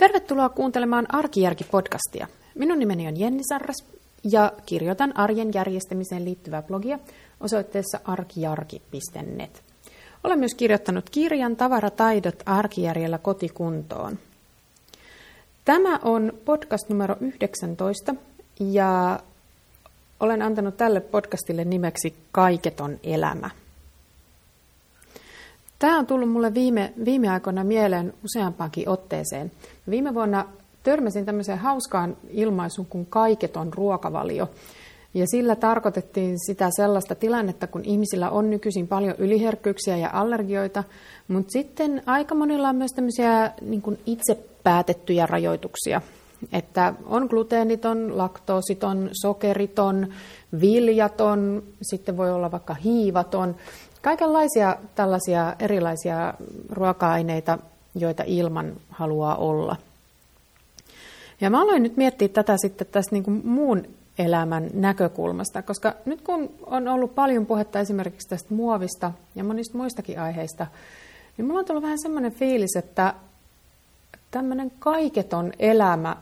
Tervetuloa kuuntelemaan Arkijärki-podcastia. Minun nimeni on Jenni Sarras ja kirjoitan arjen järjestämiseen liittyvää blogia osoitteessa arkijarki.net. Olen myös kirjoittanut kirjan Tavarataidot arkijärjellä kotikuntoon. Tämä on podcast numero 19 ja olen antanut tälle podcastille nimeksi Kaiketon elämä. Tämä on tullut mulle viime, viime aikoina mieleen useampaankin otteeseen. Viime vuonna törmäsin tämmöiseen hauskaan ilmaisuun kuin kaiketon ruokavalio. Ja sillä tarkoitettiin sitä sellaista tilannetta, kun ihmisillä on nykyisin paljon yliherkkyyksiä ja allergioita, mutta sitten aika monilla on myös tämmöisiä niin itse päätettyjä rajoituksia. Että on gluteeniton, laktoositon, sokeriton, viljaton, sitten voi olla vaikka hiivaton. Kaikenlaisia tällaisia erilaisia ruoka-aineita, joita ilman haluaa olla. Ja mä aloin nyt miettiä tätä sitten tästä niin kuin muun elämän näkökulmasta, koska nyt kun on ollut paljon puhetta esimerkiksi tästä muovista ja monista muistakin aiheista, niin mulla on tullut vähän semmoinen fiilis, että tämmöinen kaiketon elämä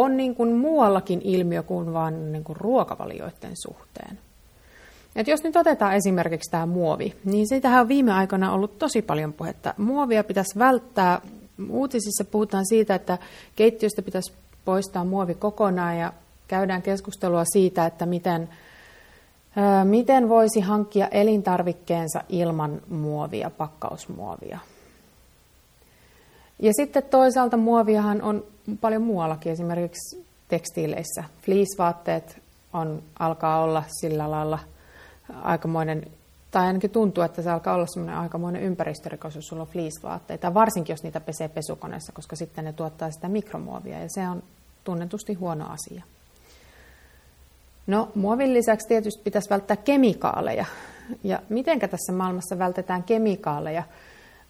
on niin kuin muuallakin ilmiö kuin vain niin kuin ruokavalioiden suhteen. Et jos nyt otetaan esimerkiksi tämä muovi, niin siitähän on viime aikoina ollut tosi paljon puhetta. Muovia pitäisi välttää. Uutisissa puhutaan siitä, että keittiöstä pitäisi poistaa muovi kokonaan ja käydään keskustelua siitä, että miten, miten voisi hankkia elintarvikkeensa ilman muovia, pakkausmuovia. Ja sitten toisaalta muoviahan on paljon muuallakin, esimerkiksi tekstiileissä. Fleece-vaatteet on, alkaa olla sillä lailla – aikamoinen, tai ainakin tuntuu, että se alkaa olla semmoinen aikamoinen ympäristörikos, jos sulla on fleece-vaatteita, varsinkin jos niitä pesee pesukoneessa, koska sitten ne tuottaa sitä mikromuovia, ja se on tunnetusti huono asia. No, muovin lisäksi tietysti pitäisi välttää kemikaaleja. Ja mitenkä tässä maailmassa vältetään kemikaaleja?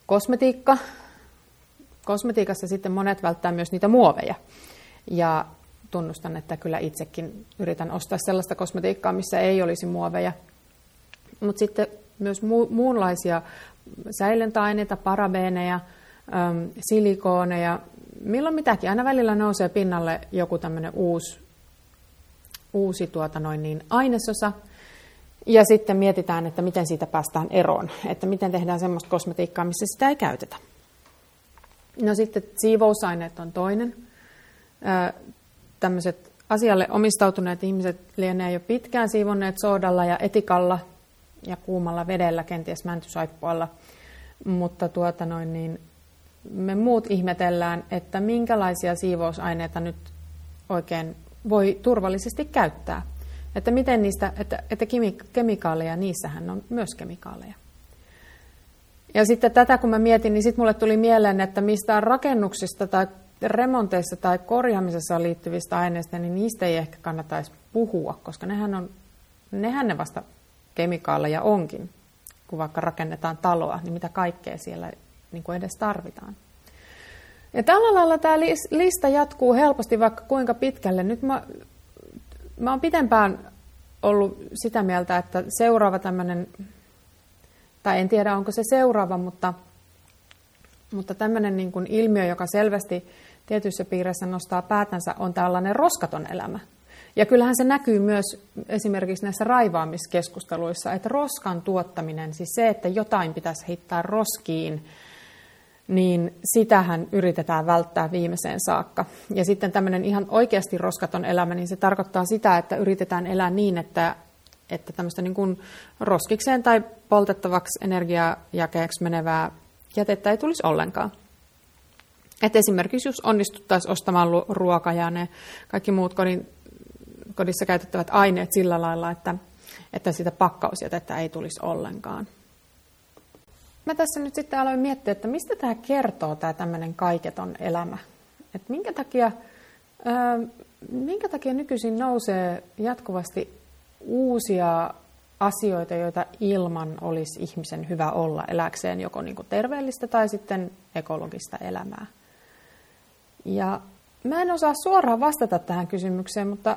Kosmetiikka. Kosmetiikassa sitten monet välttää myös niitä muoveja. Ja tunnustan, että kyllä itsekin yritän ostaa sellaista kosmetiikkaa, missä ei olisi muoveja – mutta sitten myös mu- muunlaisia säilöntäaineita, parabeeneja, äm, silikooneja, milloin mitäkin. Aina välillä nousee pinnalle joku tämmöinen uusi, uusi tuota noin niin, ainesosa, ja sitten mietitään, että miten siitä päästään eroon, että miten tehdään semmoista kosmetiikkaa, missä sitä ei käytetä. No sitten siivousaineet on toinen. Tämmöiset asialle omistautuneet ihmiset lienee jo pitkään siivonneet soodalla ja etikalla ja kuumalla vedellä, kenties mäntysaippualla. Mutta tuota noin, niin me muut ihmetellään, että minkälaisia siivousaineita nyt oikein voi turvallisesti käyttää. Että miten niistä, että, että kemikaaleja, niissähän on myös kemikaaleja. Ja sitten tätä kun mä mietin, niin sitten mulle tuli mieleen, että mistä rakennuksista tai remonteissa tai korjaamisessa liittyvistä aineista, niin niistä ei ehkä kannattaisi puhua, koska nehän, on, nehän ne vasta kemikaaleja onkin, kun vaikka rakennetaan taloa, niin mitä kaikkea siellä niin kuin edes tarvitaan. Ja tällä lailla tämä lista jatkuu helposti vaikka kuinka pitkälle. Nyt mä, mä oon pitempään ollut sitä mieltä, että seuraava tämmöinen, tai en tiedä onko se seuraava, mutta, mutta tämmöinen niin kuin ilmiö, joka selvästi tietyissä piireissä nostaa päätänsä, on tällainen roskaton elämä. Ja kyllähän se näkyy myös esimerkiksi näissä raivaamiskeskusteluissa, että roskan tuottaminen, siis se, että jotain pitäisi heittää roskiin, niin sitähän yritetään välttää viimeiseen saakka. Ja sitten tämmöinen ihan oikeasti roskaton elämä, niin se tarkoittaa sitä, että yritetään elää niin, että, että tämmöistä niin kuin roskikseen tai poltettavaksi energiajakeeksi menevää jätettä ei tulisi ollenkaan. että esimerkiksi jos onnistuttaisiin ostamaan ruoka ja ne kaikki muut kodin kodissa käytettävät aineet sillä lailla, että, että sitä pakkausjätettä ei tulisi ollenkaan. Mä tässä nyt sitten aloin miettiä, että mistä tämä kertoo, tämä tämmöinen kaiketon elämä. Että minkä takia, ää, minkä takia nykyisin nousee jatkuvasti uusia asioita, joita ilman olisi ihmisen hyvä olla eläkseen joko niin kuin terveellistä tai sitten ekologista elämää. Ja mä en osaa suoraan vastata tähän kysymykseen, mutta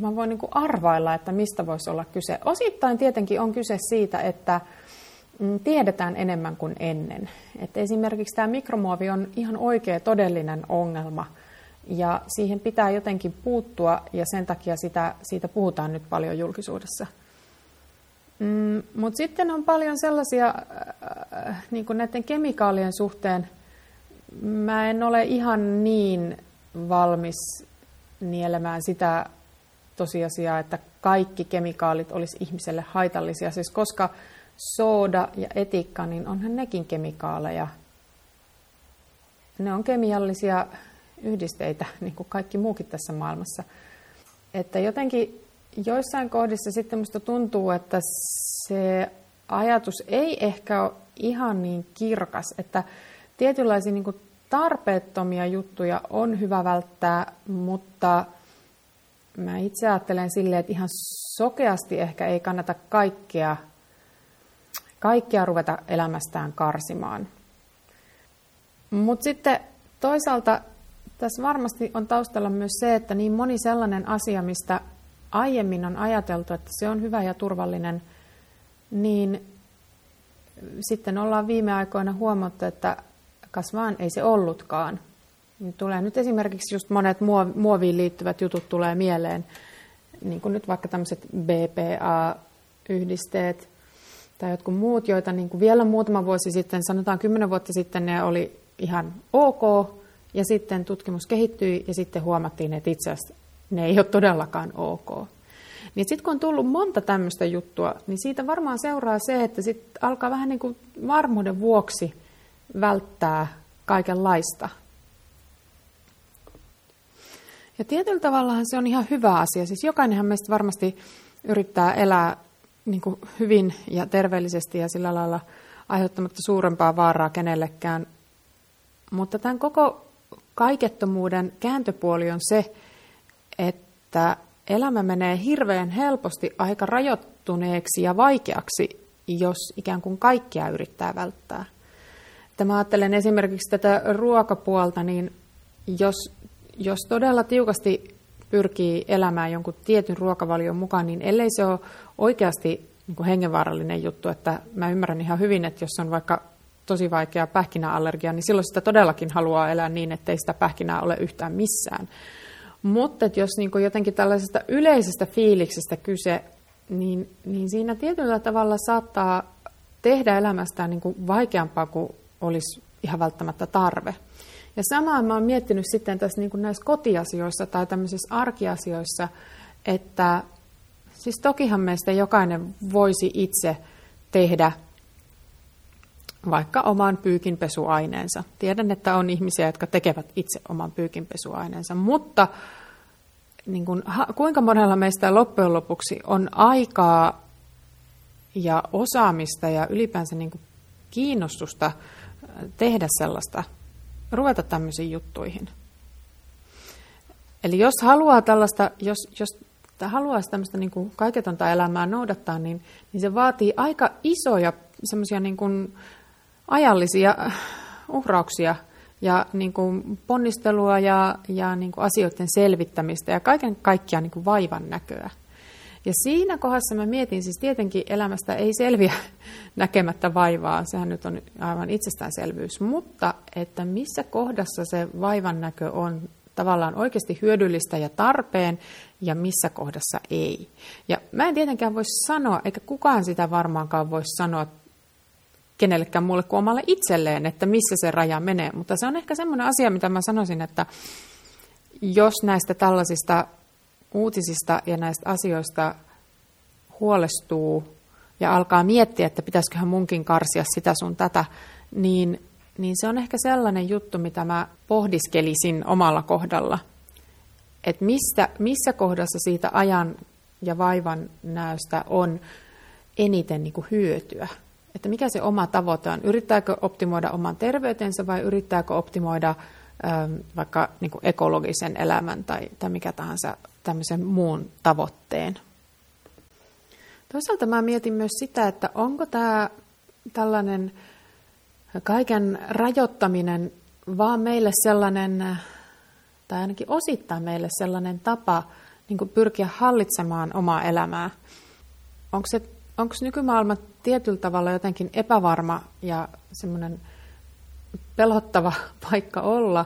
mä voin niin kuin arvailla, että mistä voisi olla kyse. Osittain tietenkin on kyse siitä, että, mm, tiedetään enemmän kuin ennen. Et esimerkiksi tämä mikromuovi on ihan oikea todellinen ongelma ja siihen pitää jotenkin puuttua ja sen takia sitä, siitä puhutaan nyt paljon julkisuudessa. Mm, Mutta sitten on paljon sellaisia äh, niin kuin näiden kemikaalien suhteen, mä en ole ihan niin valmis nielemään sitä tosiasiaa, että kaikki kemikaalit olisi ihmiselle haitallisia. Siis koska sooda ja etikka, niin onhan nekin kemikaaleja. Ne on kemiallisia yhdisteitä, niin kuin kaikki muukin tässä maailmassa. Että jotenkin joissain kohdissa sitten musta tuntuu, että se ajatus ei ehkä ole ihan niin kirkas, että tietynlaisia niin kuin tarpeettomia juttuja on hyvä välttää, mutta mä itse ajattelen silleen, että ihan sokeasti ehkä ei kannata kaikkea, kaikkea ruveta elämästään karsimaan. Mutta sitten toisaalta tässä varmasti on taustalla myös se, että niin moni sellainen asia, mistä aiemmin on ajateltu, että se on hyvä ja turvallinen, niin sitten ollaan viime aikoina huomattu, että kas vaan ei se ollutkaan. Niin tulee nyt esimerkiksi just monet muoviin liittyvät jutut tulee mieleen, niin kuin nyt vaikka tämmöiset BPA-yhdisteet tai jotkut muut, joita niin kuin vielä muutama vuosi sitten, sanotaan kymmenen vuotta sitten, ne oli ihan ok, ja sitten tutkimus kehittyi ja sitten huomattiin, että itse asiassa ne ei ole todellakaan ok. Niin sitten kun on tullut monta tämmöistä juttua, niin siitä varmaan seuraa se, että sitten alkaa vähän niin kuin varmuuden vuoksi välttää kaikenlaista. Ja tietyllä tavallahan se on ihan hyvä asia. Siis jokainenhan meistä varmasti yrittää elää niin kuin hyvin ja terveellisesti ja sillä lailla aiheuttamatta suurempaa vaaraa kenellekään. Mutta tämän koko kaikettomuuden kääntöpuoli on se, että elämä menee hirveän helposti aika rajoittuneeksi ja vaikeaksi, jos ikään kuin kaikkea yrittää välttää. Tämä ajattelen esimerkiksi tätä ruokapuolta, niin jos, jos todella tiukasti pyrkii elämään jonkun tietyn ruokavalion mukaan, niin ellei se ole oikeasti niin kuin hengenvaarallinen juttu, että mä ymmärrän ihan hyvin, että jos on vaikka tosi vaikea pähkinäallergia, niin silloin sitä todellakin haluaa elää niin, että ei sitä pähkinää ole yhtään missään. Mutta jos niin jotenkin tällaisesta yleisestä fiiliksestä kyse, niin, niin siinä tietyllä tavalla saattaa tehdä elämästään niin kuin vaikeampaa kuin olisi ihan välttämättä tarve. Ja samaa mä oon miettinyt sitten tässä niin kuin näissä kotiasioissa tai tämmöisissä arkiasioissa, että siis tokihan meistä jokainen voisi itse tehdä vaikka oman pyykinpesuaineensa. Tiedän, että on ihmisiä, jotka tekevät itse oman pyykinpesuaineensa, mutta niin kuin, kuinka monella meistä loppujen lopuksi on aikaa ja osaamista ja ylipäänsä niin kuin kiinnostusta tehdä sellaista, ruveta tämmöisiin juttuihin. Eli jos haluaa tällaista, jos, jos haluaa tämmöistä niin kaiketonta elämää noudattaa, niin, niin se vaatii aika isoja semmoisia niin kuin ajallisia uhrauksia ja niin kuin ponnistelua ja, ja niin kuin asioiden selvittämistä ja kaiken kaikkiaan niin kuin vaivan näköä. Ja siinä kohdassa mä mietin, siis tietenkin elämästä ei selviä näkemättä vaivaa, sehän nyt on aivan itsestäänselvyys, mutta että missä kohdassa se vaivan näkö on tavallaan oikeasti hyödyllistä ja tarpeen ja missä kohdassa ei. Ja mä en tietenkään voi sanoa, eikä kukaan sitä varmaankaan voi sanoa kenellekään muulle kuin omalle itselleen, että missä se raja menee. Mutta se on ehkä semmoinen asia, mitä mä sanoisin, että jos näistä tällaisista uutisista ja näistä asioista huolestuu ja alkaa miettiä, että pitäisiköhän munkin karsia sitä sun tätä, niin, niin se on ehkä sellainen juttu, mitä mä pohdiskelisin omalla kohdalla. Että mistä, missä kohdassa siitä ajan ja vaivan näöstä on eniten niin kuin hyötyä että mikä se oma tavoite on. Yrittääkö optimoida oman terveytensä vai yrittääkö optimoida ähm, vaikka niin kuin ekologisen elämän tai, tai mikä tahansa tämmöisen muun tavoitteen. Toisaalta mä mietin myös sitä, että onko tämä tällainen kaiken rajoittaminen vaan meille sellainen, tai ainakin osittain meille sellainen tapa niin kuin pyrkiä hallitsemaan omaa elämää. Onko se onko nykymaailma tietyllä tavalla jotenkin epävarma ja semmoinen pelottava paikka olla.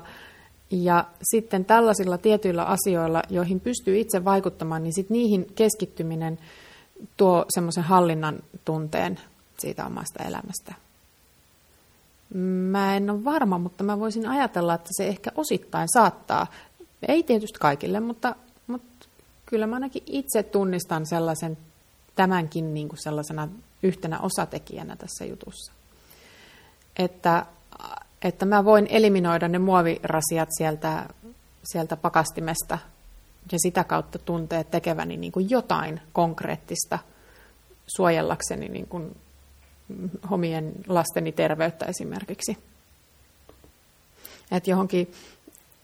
Ja sitten tällaisilla tietyillä asioilla, joihin pystyy itse vaikuttamaan, niin sitten niihin keskittyminen tuo semmoisen hallinnan tunteen siitä omasta elämästä. Mä en ole varma, mutta mä voisin ajatella, että se ehkä osittain saattaa, ei tietysti kaikille, mutta, mutta kyllä mä ainakin itse tunnistan sellaisen tämänkin niin kuin sellaisena yhtenä osatekijänä tässä jutussa. Että, että mä voin eliminoida ne muovirasiat sieltä, sieltä pakastimesta ja sitä kautta tuntee tekeväni niin kuin jotain konkreettista suojellakseni niin kuin omien lasteni terveyttä esimerkiksi. Että johonkin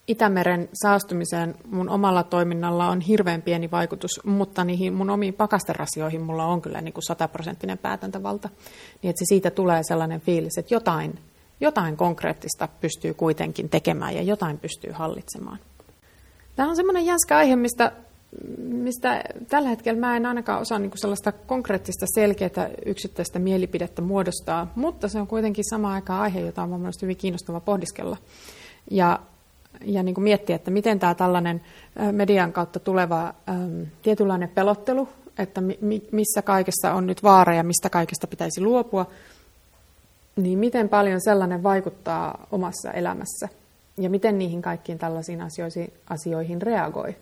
Itämeren saastumiseen mun omalla toiminnalla on hirveän pieni vaikutus, mutta niihin mun omiin pakasterasioihin mulla on kyllä niin kuin sataprosenttinen päätäntävalta. Niin että se siitä tulee sellainen fiilis, että jotain, jotain konkreettista pystyy kuitenkin tekemään ja jotain pystyy hallitsemaan. Tämä on semmoinen jänskä aihe, mistä, mistä tällä hetkellä mä en ainakaan osaa niin sellaista konkreettista selkeää yksittäistä mielipidettä muodostaa, mutta se on kuitenkin sama aikaan aihe, jota on mielestäni hyvin kiinnostava pohdiskella. Ja ja niin kuin miettiä, että miten tämä tällainen median kautta tuleva äm, tietynlainen pelottelu, että mi, missä kaikessa on nyt vaara ja mistä kaikesta pitäisi luopua, niin miten paljon sellainen vaikuttaa omassa elämässä ja miten niihin kaikkiin tällaisiin asioihin, asioihin reagoi.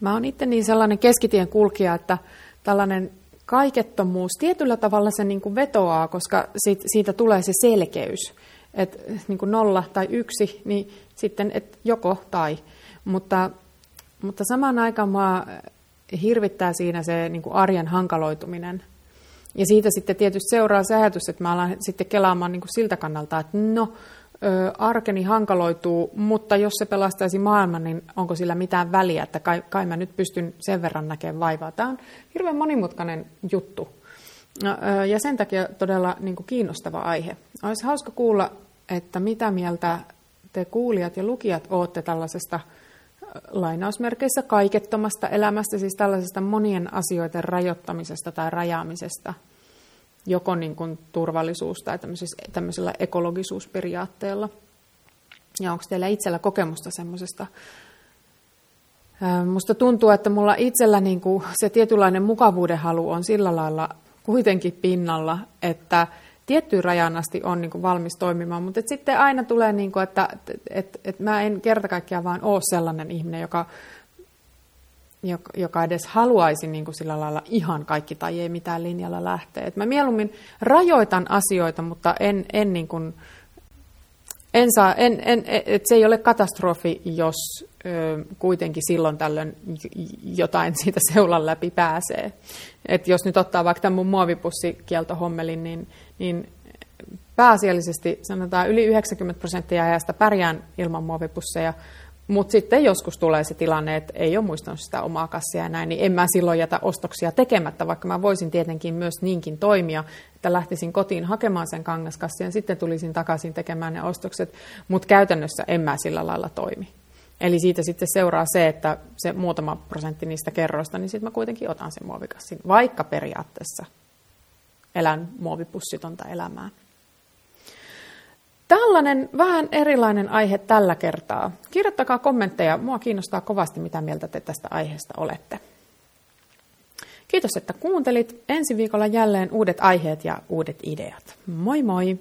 Mä oon itse niin sellainen keskitien kulkija, että tällainen kaikettomuus tietyllä tavalla se niin kuin vetoaa, koska siitä, siitä tulee se selkeys että niin kuin nolla tai yksi, niin sitten et joko tai. Mutta, mutta samaan aikaan mua hirvittää siinä se niin kuin arjen hankaloituminen. Ja siitä sitten tietysti seuraa se ajatus, että mä alan sitten kelaamaan niin kuin siltä kannalta, että no, arkeni hankaloituu, mutta jos se pelastaisi maailman, niin onko sillä mitään väliä, että kai, kai mä nyt pystyn sen verran näkemään vaivaa. Tämä on hirveän monimutkainen juttu. No, ja sen takia todella niin kuin kiinnostava aihe. Olisi hauska kuulla että mitä mieltä te kuulijat ja lukijat olette tällaisesta lainausmerkeissä kaikettomasta elämästä, siis tällaisesta monien asioiden rajoittamisesta tai rajaamisesta, joko niin kuin turvallisuus- tai tämmöisellä ekologisuusperiaatteella. Ja onko teillä itsellä kokemusta semmoisesta? Musta tuntuu, että mulla itsellä niin kuin se tietynlainen mukavuuden halu on sillä lailla kuitenkin pinnalla, että tiettyyn rajan asti on niin kuin valmis toimimaan, mutta et sitten aina tulee, niin kuin, että et, et, et mä en kerta kaikkiaan vaan ole sellainen ihminen, joka, joka edes haluaisi niin kuin sillä lailla ihan kaikki tai ei mitään linjalla lähteä. Et mä mieluummin rajoitan asioita, mutta en, en, niin kuin, en saa, en, en, et se ei ole katastrofi, jos kuitenkin silloin tällöin jotain siitä seulan läpi pääsee. Et jos nyt ottaa vaikka tämän mun muovipussikieltohommelin, niin niin pääasiallisesti sanotaan yli 90 prosenttia ajasta pärjään ilman muovipusseja, mutta sitten joskus tulee se tilanne, että ei ole muistanut sitä omaa kassia ja näin, niin en mä silloin jätä ostoksia tekemättä, vaikka mä voisin tietenkin myös niinkin toimia, että lähtisin kotiin hakemaan sen kangaskassia ja sitten tulisin takaisin tekemään ne ostokset, mutta käytännössä en mä sillä lailla toimi. Eli siitä sitten seuraa se, että se muutama prosentti niistä kerroista, niin sitten mä kuitenkin otan sen muovikassin, vaikka periaatteessa elän muovipussitonta elämää. Tällainen vähän erilainen aihe tällä kertaa. Kirjoittakaa kommentteja. Mua kiinnostaa kovasti, mitä mieltä te tästä aiheesta olette. Kiitos, että kuuntelit. Ensi viikolla jälleen uudet aiheet ja uudet ideat. Moi moi!